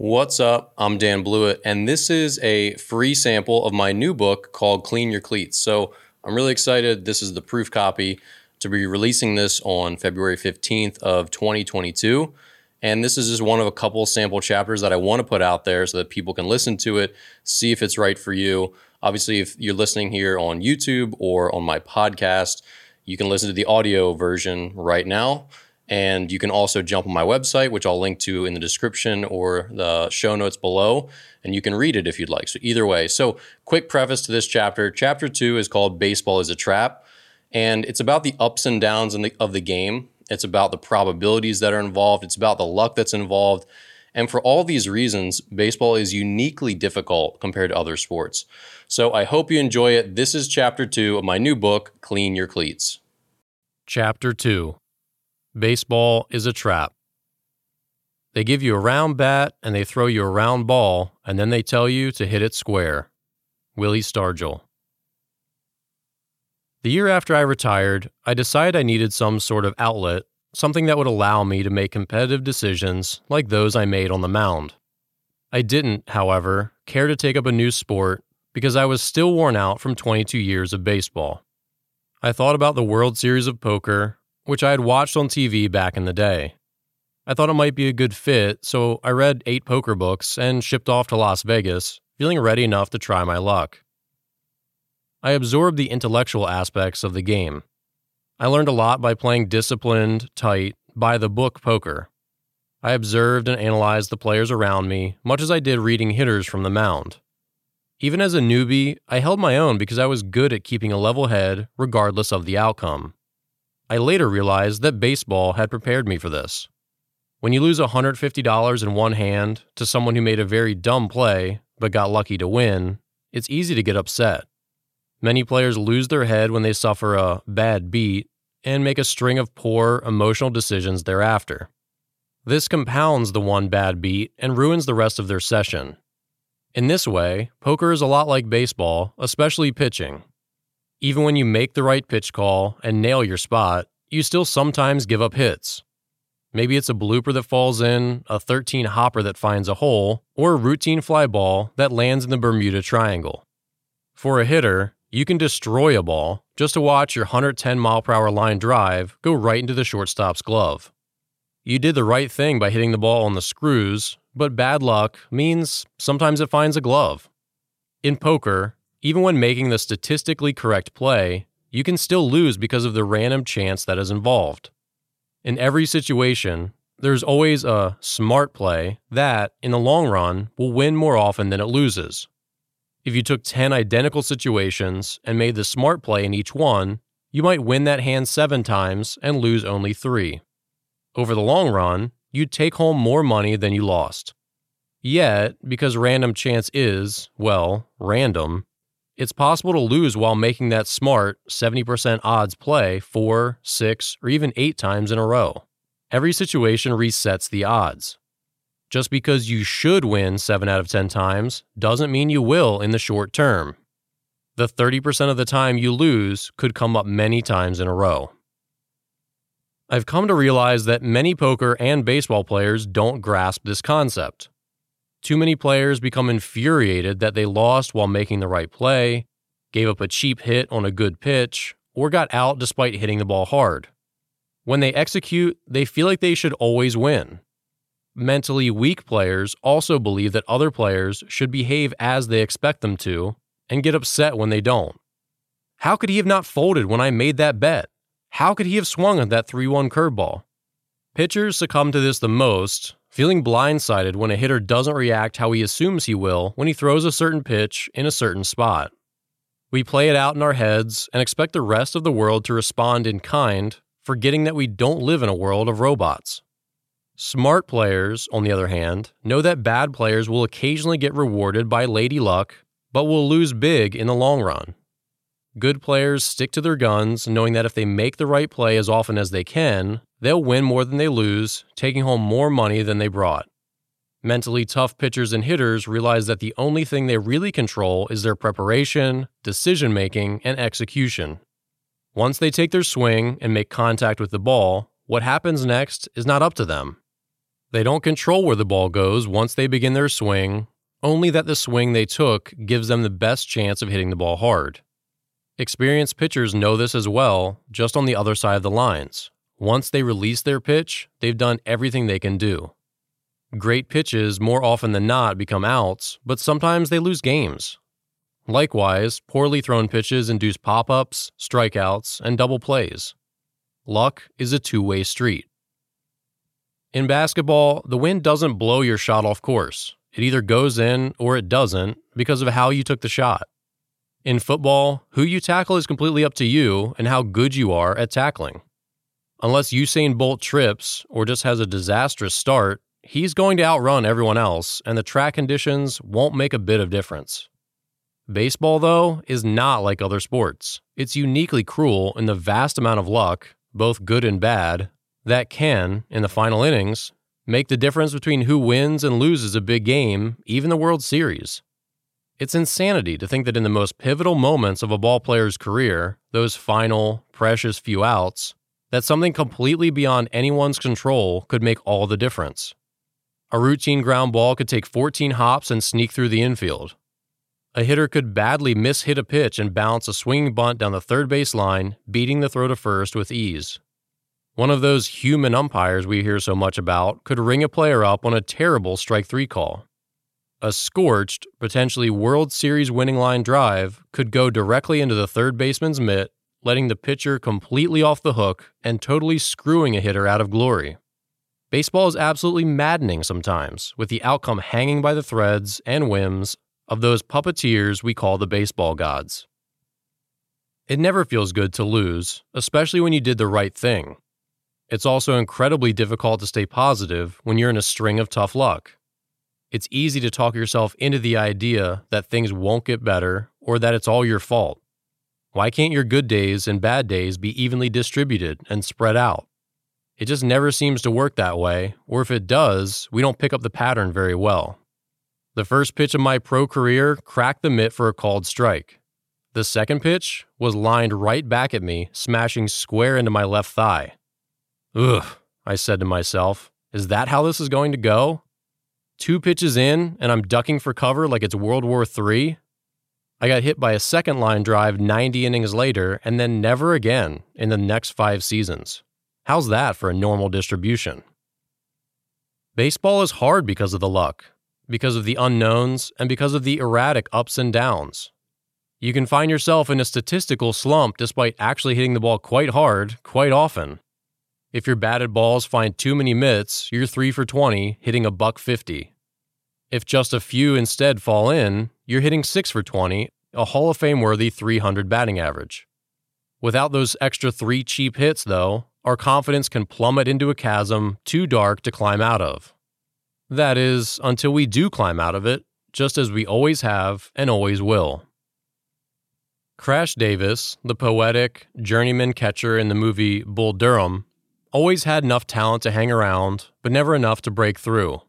What's up? I'm Dan Blewett, and this is a free sample of my new book called Clean Your Cleats. So I'm really excited. This is the proof copy to be releasing this on February 15th of 2022. And this is just one of a couple sample chapters that I want to put out there so that people can listen to it, see if it's right for you. Obviously, if you're listening here on YouTube or on my podcast, you can listen to the audio version right now. And you can also jump on my website, which I'll link to in the description or the show notes below, and you can read it if you'd like. So, either way. So, quick preface to this chapter. Chapter two is called Baseball is a Trap, and it's about the ups and downs the, of the game. It's about the probabilities that are involved, it's about the luck that's involved. And for all these reasons, baseball is uniquely difficult compared to other sports. So, I hope you enjoy it. This is chapter two of my new book, Clean Your Cleats. Chapter 2 Baseball is a trap. They give you a round bat and they throw you a round ball, and then they tell you to hit it square. Willie Stargell. The year after I retired, I decided I needed some sort of outlet, something that would allow me to make competitive decisions like those I made on the mound. I didn't, however, care to take up a new sport because I was still worn out from 22 years of baseball. I thought about the World Series of Poker, which I had watched on TV back in the day. I thought it might be a good fit, so I read eight poker books and shipped off to Las Vegas, feeling ready enough to try my luck. I absorbed the intellectual aspects of the game. I learned a lot by playing disciplined, tight, by the book poker. I observed and analyzed the players around me, much as I did reading hitters from the mound. Even as a newbie, I held my own because I was good at keeping a level head regardless of the outcome. I later realized that baseball had prepared me for this. When you lose $150 in one hand to someone who made a very dumb play but got lucky to win, it's easy to get upset. Many players lose their head when they suffer a bad beat and make a string of poor, emotional decisions thereafter. This compounds the one bad beat and ruins the rest of their session. In this way, poker is a lot like baseball, especially pitching. Even when you make the right pitch call and nail your spot, you still sometimes give up hits. Maybe it's a blooper that falls in, a 13 hopper that finds a hole, or a routine fly ball that lands in the Bermuda Triangle. For a hitter, you can destroy a ball just to watch your 110 mile per hour line drive go right into the shortstop's glove. You did the right thing by hitting the ball on the screws, but bad luck means sometimes it finds a glove. In poker, even when making the statistically correct play, you can still lose because of the random chance that is involved. In every situation, there's always a smart play that, in the long run, will win more often than it loses. If you took 10 identical situations and made the smart play in each one, you might win that hand seven times and lose only three. Over the long run, you'd take home more money than you lost. Yet, because random chance is, well, random, it's possible to lose while making that smart 70% odds play four, six, or even eight times in a row. Every situation resets the odds. Just because you should win 7 out of 10 times doesn't mean you will in the short term. The 30% of the time you lose could come up many times in a row. I've come to realize that many poker and baseball players don't grasp this concept. Too many players become infuriated that they lost while making the right play, gave up a cheap hit on a good pitch, or got out despite hitting the ball hard. When they execute, they feel like they should always win. Mentally weak players also believe that other players should behave as they expect them to and get upset when they don't. How could he have not folded when I made that bet? How could he have swung at that 3 1 curveball? Pitchers succumb to this the most, feeling blindsided when a hitter doesn't react how he assumes he will when he throws a certain pitch in a certain spot. We play it out in our heads and expect the rest of the world to respond in kind, forgetting that we don't live in a world of robots. Smart players, on the other hand, know that bad players will occasionally get rewarded by lady luck, but will lose big in the long run. Good players stick to their guns, knowing that if they make the right play as often as they can, they'll win more than they lose, taking home more money than they brought. Mentally tough pitchers and hitters realize that the only thing they really control is their preparation, decision making, and execution. Once they take their swing and make contact with the ball, what happens next is not up to them. They don't control where the ball goes once they begin their swing, only that the swing they took gives them the best chance of hitting the ball hard. Experienced pitchers know this as well, just on the other side of the lines. Once they release their pitch, they've done everything they can do. Great pitches more often than not become outs, but sometimes they lose games. Likewise, poorly thrown pitches induce pop ups, strikeouts, and double plays. Luck is a two way street. In basketball, the wind doesn't blow your shot off course. It either goes in or it doesn't because of how you took the shot. In football, who you tackle is completely up to you and how good you are at tackling. Unless Usain Bolt trips or just has a disastrous start, he's going to outrun everyone else, and the track conditions won't make a bit of difference. Baseball, though, is not like other sports. It's uniquely cruel in the vast amount of luck, both good and bad, that can, in the final innings, make the difference between who wins and loses a big game, even the World Series. It's insanity to think that in the most pivotal moments of a ball player's career, those final, precious few outs, that something completely beyond anyone's control could make all the difference. A routine ground ball could take 14 hops and sneak through the infield. A hitter could badly mishit a pitch and bounce a swinging bunt down the third base line, beating the throw to first with ease. One of those human umpires we hear so much about could ring a player up on a terrible strike three call a scorched, potentially World Series winning line drive could go directly into the third baseman's mitt, letting the pitcher completely off the hook and totally screwing a hitter out of glory. Baseball is absolutely maddening sometimes, with the outcome hanging by the threads and whims of those puppeteers we call the baseball gods. It never feels good to lose, especially when you did the right thing. It's also incredibly difficult to stay positive when you're in a string of tough luck it's easy to talk yourself into the idea that things won't get better or that it's all your fault. Why can't your good days and bad days be evenly distributed and spread out? It just never seems to work that way, or if it does, we don't pick up the pattern very well. The first pitch of my pro career cracked the mitt for a called strike. The second pitch was lined right back at me, smashing square into my left thigh. Ugh, I said to myself, is that how this is going to go? two pitches in and I'm ducking for cover like it's World War III. I got hit by a second line drive 90 innings later and then never again in the next five seasons. How's that for a normal distribution? Baseball is hard because of the luck, because of the unknowns, and because of the erratic ups and downs. You can find yourself in a statistical slump despite actually hitting the ball quite hard, quite often. If your batted balls find too many mitts, you're 3 for 20, hitting a buck 50. If just a few instead fall in, you're hitting 6 for 20, a Hall of Fame worthy 300 batting average. Without those extra 3 cheap hits though, our confidence can plummet into a chasm too dark to climb out of. That is, until we do climb out of it, just as we always have and always will. Crash Davis, the poetic, journeyman catcher in the movie Bull Durham, always had enough talent to hang around, but never enough to break through.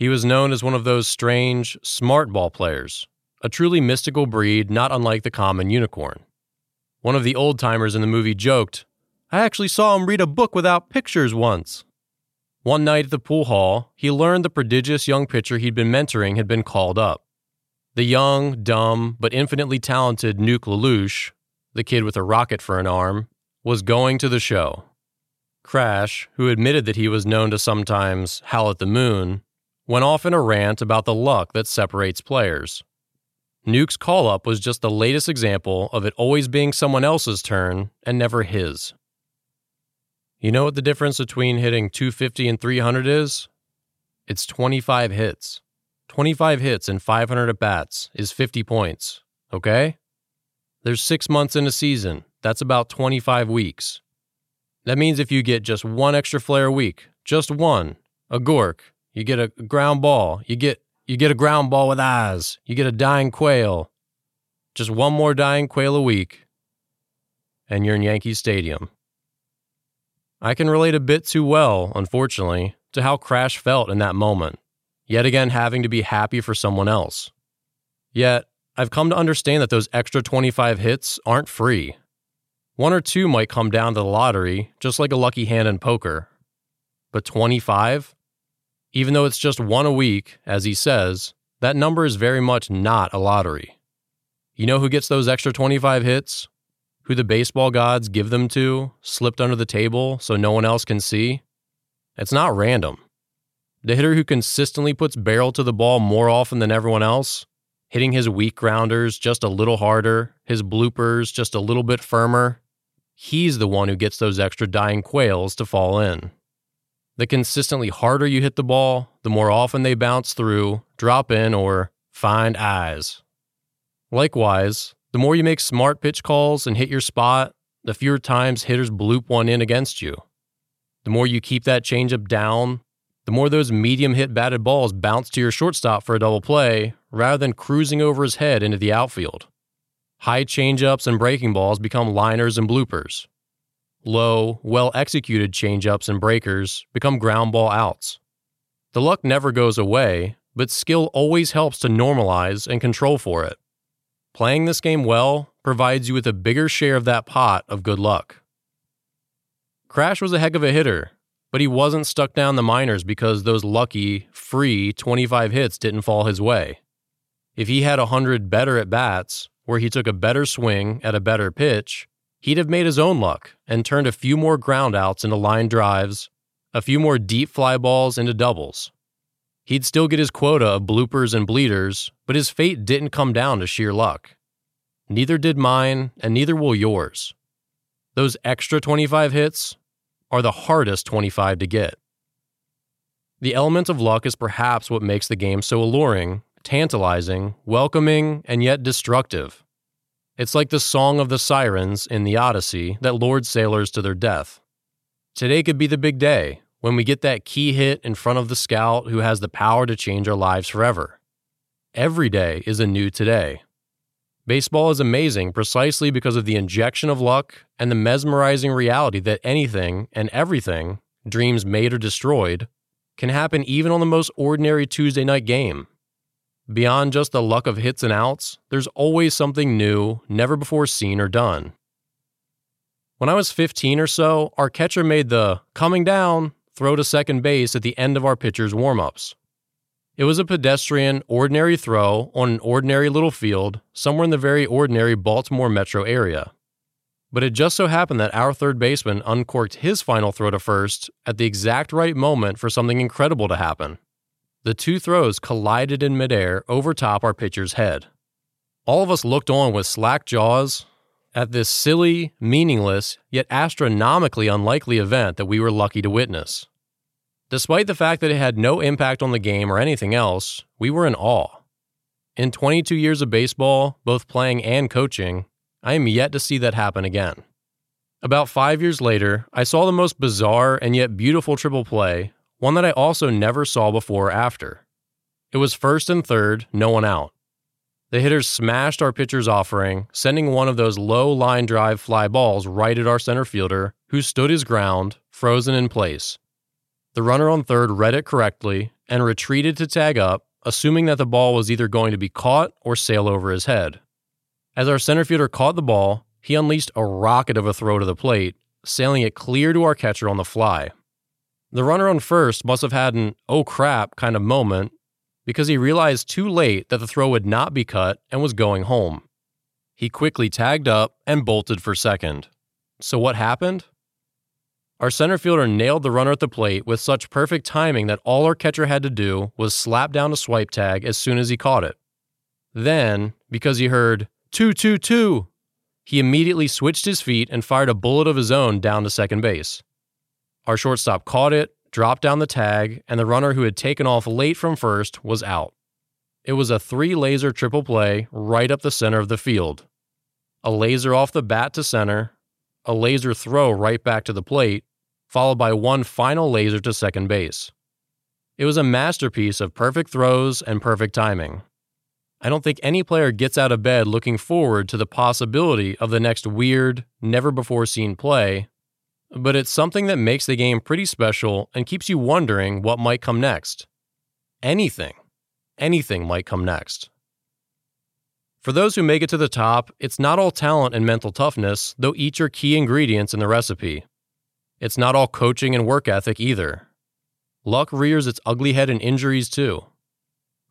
He was known as one of those strange, smart ball players, a truly mystical breed not unlike the common unicorn. One of the old timers in the movie joked, I actually saw him read a book without pictures once. One night at the pool hall, he learned the prodigious young pitcher he'd been mentoring had been called up. The young, dumb, but infinitely talented Nuke LaLoosh, the kid with a rocket for an arm, was going to the show. Crash, who admitted that he was known to sometimes howl at the moon, went off in a rant about the luck that separates players. Nuke's call up was just the latest example of it always being someone else's turn and never his. You know what the difference between hitting 250 and 300 is? It's 25 hits. 25 hits and 500 at bats is 50 points, okay? There's six months in a season. That's about 25 weeks. That means if you get just one extra flare a week, just one, a gork, you get a ground ball, you get you get a ground ball with eyes, you get a dying quail. Just one more dying quail a week, and you're in Yankee Stadium. I can relate a bit too well, unfortunately, to how Crash felt in that moment, yet again having to be happy for someone else. Yet, I've come to understand that those extra 25 hits aren't free. One or two might come down to the lottery, just like a lucky hand in poker. But 25? Even though it's just one a week, as he says, that number is very much not a lottery. You know who gets those extra 25 hits? Who the baseball gods give them to, slipped under the table so no one else can see? It's not random. The hitter who consistently puts barrel to the ball more often than everyone else, hitting his weak grounders just a little harder, his bloopers just a little bit firmer, he's the one who gets those extra dying quails to fall in. The consistently harder you hit the ball, the more often they bounce through, drop in, or find eyes. Likewise, the more you make smart pitch calls and hit your spot, the fewer times hitters bloop one in against you. The more you keep that changeup down, the more those medium hit batted balls bounce to your shortstop for a double play rather than cruising over his head into the outfield. High changeups and breaking balls become liners and bloopers. Low, well executed changeups and breakers become ground ball outs. The luck never goes away, but skill always helps to normalize and control for it. Playing this game well provides you with a bigger share of that pot of good luck. Crash was a heck of a hitter, but he wasn't stuck down the minors because those lucky, free 25 hits didn't fall his way. If he had 100 better at bats, where he took a better swing at a better pitch, he'd have made his own luck and turned a few more groundouts into line drives, a few more deep fly balls into doubles. He'd still get his quota of bloopers and bleeders, but his fate didn't come down to sheer luck. Neither did mine, and neither will yours. Those extra 25 hits are the hardest 25 to get. The element of luck is perhaps what makes the game so alluring, tantalizing, welcoming, and yet destructive. It's like the song of the sirens in the Odyssey that lured sailors to their death. Today could be the big day when we get that key hit in front of the scout who has the power to change our lives forever. Every day is a new today. Baseball is amazing precisely because of the injection of luck and the mesmerizing reality that anything and everything, dreams made or destroyed, can happen even on the most ordinary Tuesday night game. Beyond just the luck of hits and outs, there's always something new, never before seen or done. When I was 15 or so, our catcher made the coming down throw to second base at the end of our pitcher's warm ups. It was a pedestrian, ordinary throw on an ordinary little field somewhere in the very ordinary Baltimore metro area. But it just so happened that our third baseman uncorked his final throw to first at the exact right moment for something incredible to happen. The two throws collided in midair over top our pitcher's head. All of us looked on with slack jaws at this silly, meaningless, yet astronomically unlikely event that we were lucky to witness. Despite the fact that it had no impact on the game or anything else, we were in awe. In 22 years of baseball, both playing and coaching, I am yet to see that happen again. About five years later, I saw the most bizarre and yet beautiful triple play, one that I also never saw before or after. It was first and third, no one out. The hitters smashed our pitcher's offering, sending one of those low line drive fly balls right at our center fielder, who stood his ground, frozen in place, the runner on third read it correctly and retreated to tag up, assuming that the ball was either going to be caught or sail over his head. As our center fielder caught the ball, he unleashed a rocket of a throw to the plate, sailing it clear to our catcher on the fly. The runner on first must have had an oh crap kind of moment because he realized too late that the throw would not be cut and was going home. He quickly tagged up and bolted for second. So what happened? Our center fielder nailed the runner at the plate with such perfect timing that all our catcher had to do was slap down a swipe tag as soon as he caught it. Then, because he heard 2 2 2, he immediately switched his feet and fired a bullet of his own down to second base. Our shortstop caught it, dropped down the tag, and the runner who had taken off late from first was out. It was a three laser triple play right up the center of the field. A laser off the bat to center, a laser throw right back to the plate, followed by one final laser to second base. It was a masterpiece of perfect throws and perfect timing. I don't think any player gets out of bed looking forward to the possibility of the next weird, never before seen play, but it's something that makes the game pretty special and keeps you wondering what might come next. Anything, anything might come next. For those who make it to the top, it's not all talent and mental toughness, though each are key ingredients in the recipe. It's not all coaching and work ethic either. luck rears its ugly head in injuries too.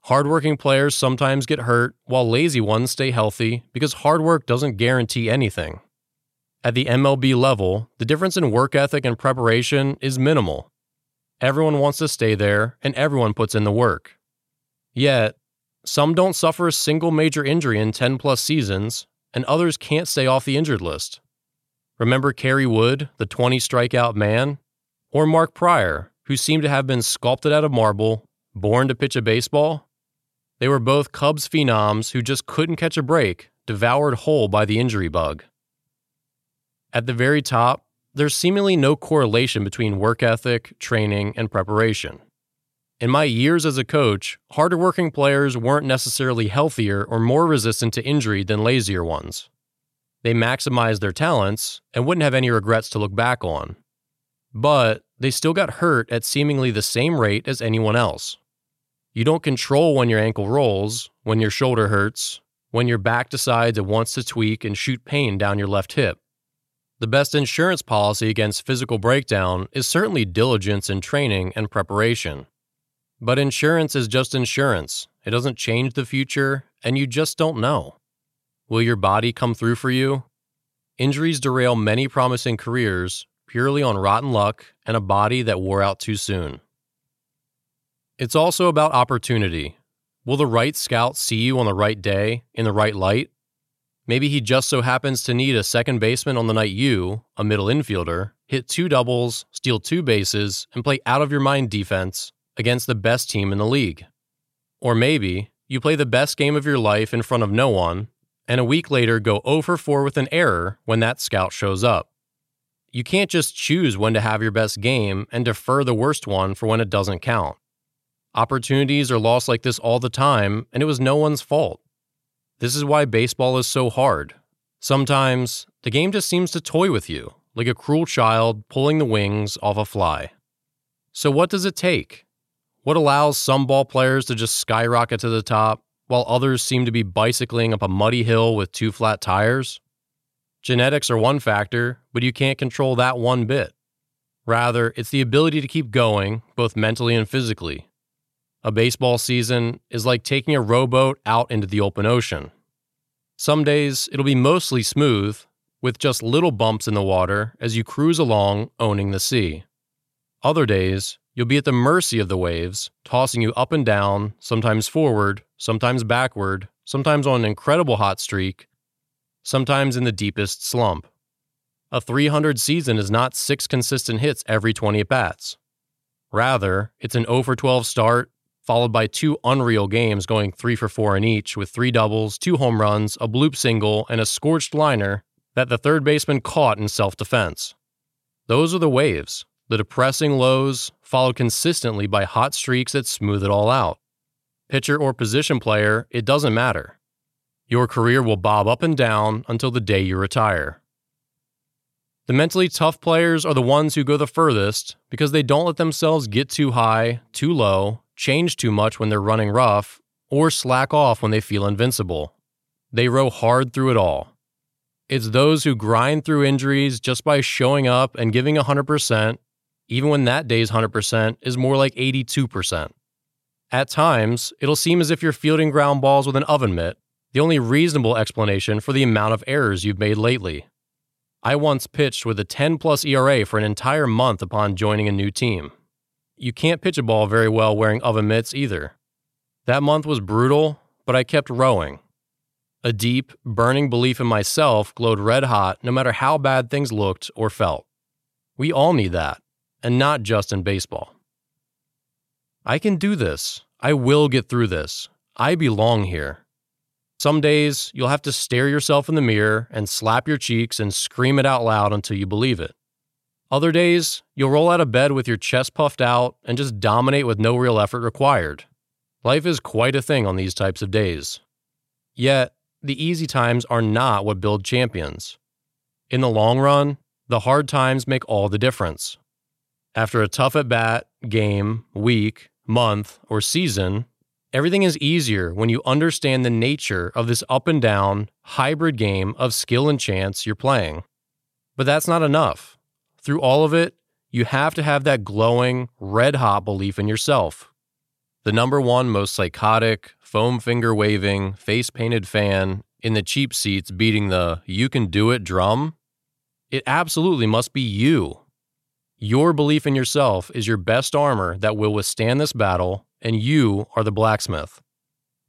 Hardworking players sometimes get hurt, while lazy ones stay healthy because hard work doesn't guarantee anything. At the MLB level, the difference in work ethic and preparation is minimal. Everyone wants to stay there, and everyone puts in the work. Yet, some don't suffer a single major injury in 10 plus seasons, and others can't stay off the injured list. Remember Kerry Wood, the 20 strikeout man? Or Mark Prior, who seemed to have been sculpted out of marble, born to pitch a baseball? They were both Cubs phenoms who just couldn't catch a break, devoured whole by the injury bug. At the very top, there's seemingly no correlation between work ethic, training, and preparation. In my years as a coach, harder working players weren't necessarily healthier or more resistant to injury than lazier ones. They maximized their talents and wouldn't have any regrets to look back on. But they still got hurt at seemingly the same rate as anyone else. You don't control when your ankle rolls, when your shoulder hurts, when your back decides it wants to tweak and shoot pain down your left hip. The best insurance policy against physical breakdown is certainly diligence in training and preparation. But insurance is just insurance. It doesn't change the future, and you just don't know. Will your body come through for you? Injuries derail many promising careers purely on rotten luck and a body that wore out too soon. It's also about opportunity. Will the right scout see you on the right day, in the right light? Maybe he just so happens to need a second baseman on the night you, a middle infielder, hit two doubles, steal two bases, and play out of your mind defense against the best team in the league. Or maybe you play the best game of your life in front of no one, and a week later go 0 for 4 with an error when that scout shows up. You can't just choose when to have your best game and defer the worst one for when it doesn't count. Opportunities are lost like this all the time, and it was no one's fault. This is why baseball is so hard. Sometimes, the game just seems to toy with you, like a cruel child pulling the wings off a fly. So, what does it take? What allows some ball players to just skyrocket to the top, while others seem to be bicycling up a muddy hill with two flat tires? Genetics are one factor, but you can't control that one bit. Rather, it's the ability to keep going, both mentally and physically. A baseball season is like taking a rowboat out into the open ocean. Some days it'll be mostly smooth, with just little bumps in the water as you cruise along owning the sea. Other days, You'll be at the mercy of the waves, tossing you up and down, sometimes forward, sometimes backward, sometimes on an incredible hot streak, sometimes in the deepest slump. A 300 season is not six consistent hits every 20 at bats. Rather, it's an 0 for 12 start, followed by two unreal games going 3 for 4 in each, with three doubles, two home runs, a bloop single, and a scorched liner that the third baseman caught in self defense. Those are the waves, the depressing lows, followed consistently by hot streaks that smooth it all out. Pitcher or position player, it doesn't matter. Your career will bob up and down until the day you retire. The mentally tough players are the ones who go the furthest because they don't let themselves get too high, too low, change too much when they're running rough, or slack off when they feel invincible. They row hard through it all. It's those who grind through injuries just by showing up and giving 100% even when that day's 100% is more like 82%. At times, it'll seem as if you're fielding ground balls with an oven mitt, the only reasonable explanation for the amount of errors you've made lately. I once pitched with a 10 plus ERA for an entire month upon joining a new team. You can't pitch a ball very well wearing oven mitts either. That month was brutal, but I kept rowing. A deep, burning belief in myself glowed red hot no matter how bad things looked or felt. We all need that and not just in baseball. I can do this. I will get through this. I belong here. Some days you'll have to stare yourself in the mirror and slap your cheeks and scream it out loud until you believe it. Other days, you'll roll out of bed with your chest puffed out and just dominate with no real effort required. Life is quite a thing on these types of days. Yet, the easy times are not what build champions. In the long run, the hard times make all the difference. After a tough at bat, game, week, month, or season, everything is easier when you understand the nature of this up and down, hybrid game of skill and chance you're playing. But that's not enough. Through all of it, you have to have that glowing, red hot belief in yourself. The number one most psychotic, foam finger waving, face painted fan in the cheap seats beating the you can do it drum? It absolutely must be you. Your belief in yourself is your best armor that will withstand this battle, and you are the blacksmith.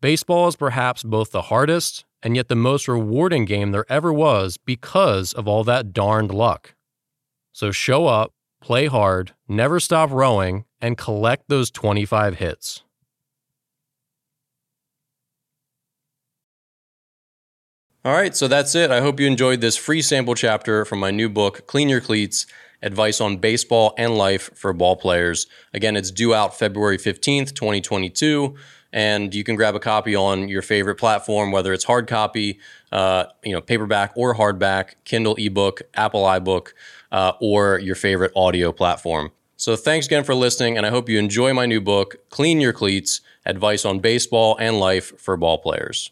Baseball is perhaps both the hardest and yet the most rewarding game there ever was because of all that darned luck. So show up, play hard, never stop rowing, and collect those 25 hits. All right, so that's it. I hope you enjoyed this free sample chapter from my new book, Clean Your Cleats Advice on Baseball and Life for Ball Players. Again, it's due out February 15th, 2022 and you can grab a copy on your favorite platform, whether it's hard copy, uh, you know, paperback or hardback, Kindle ebook, Apple iBook, uh, or your favorite audio platform. So thanks again for listening, and I hope you enjoy my new book, Clean Your Cleats: Advice on Baseball and Life for Ball Players.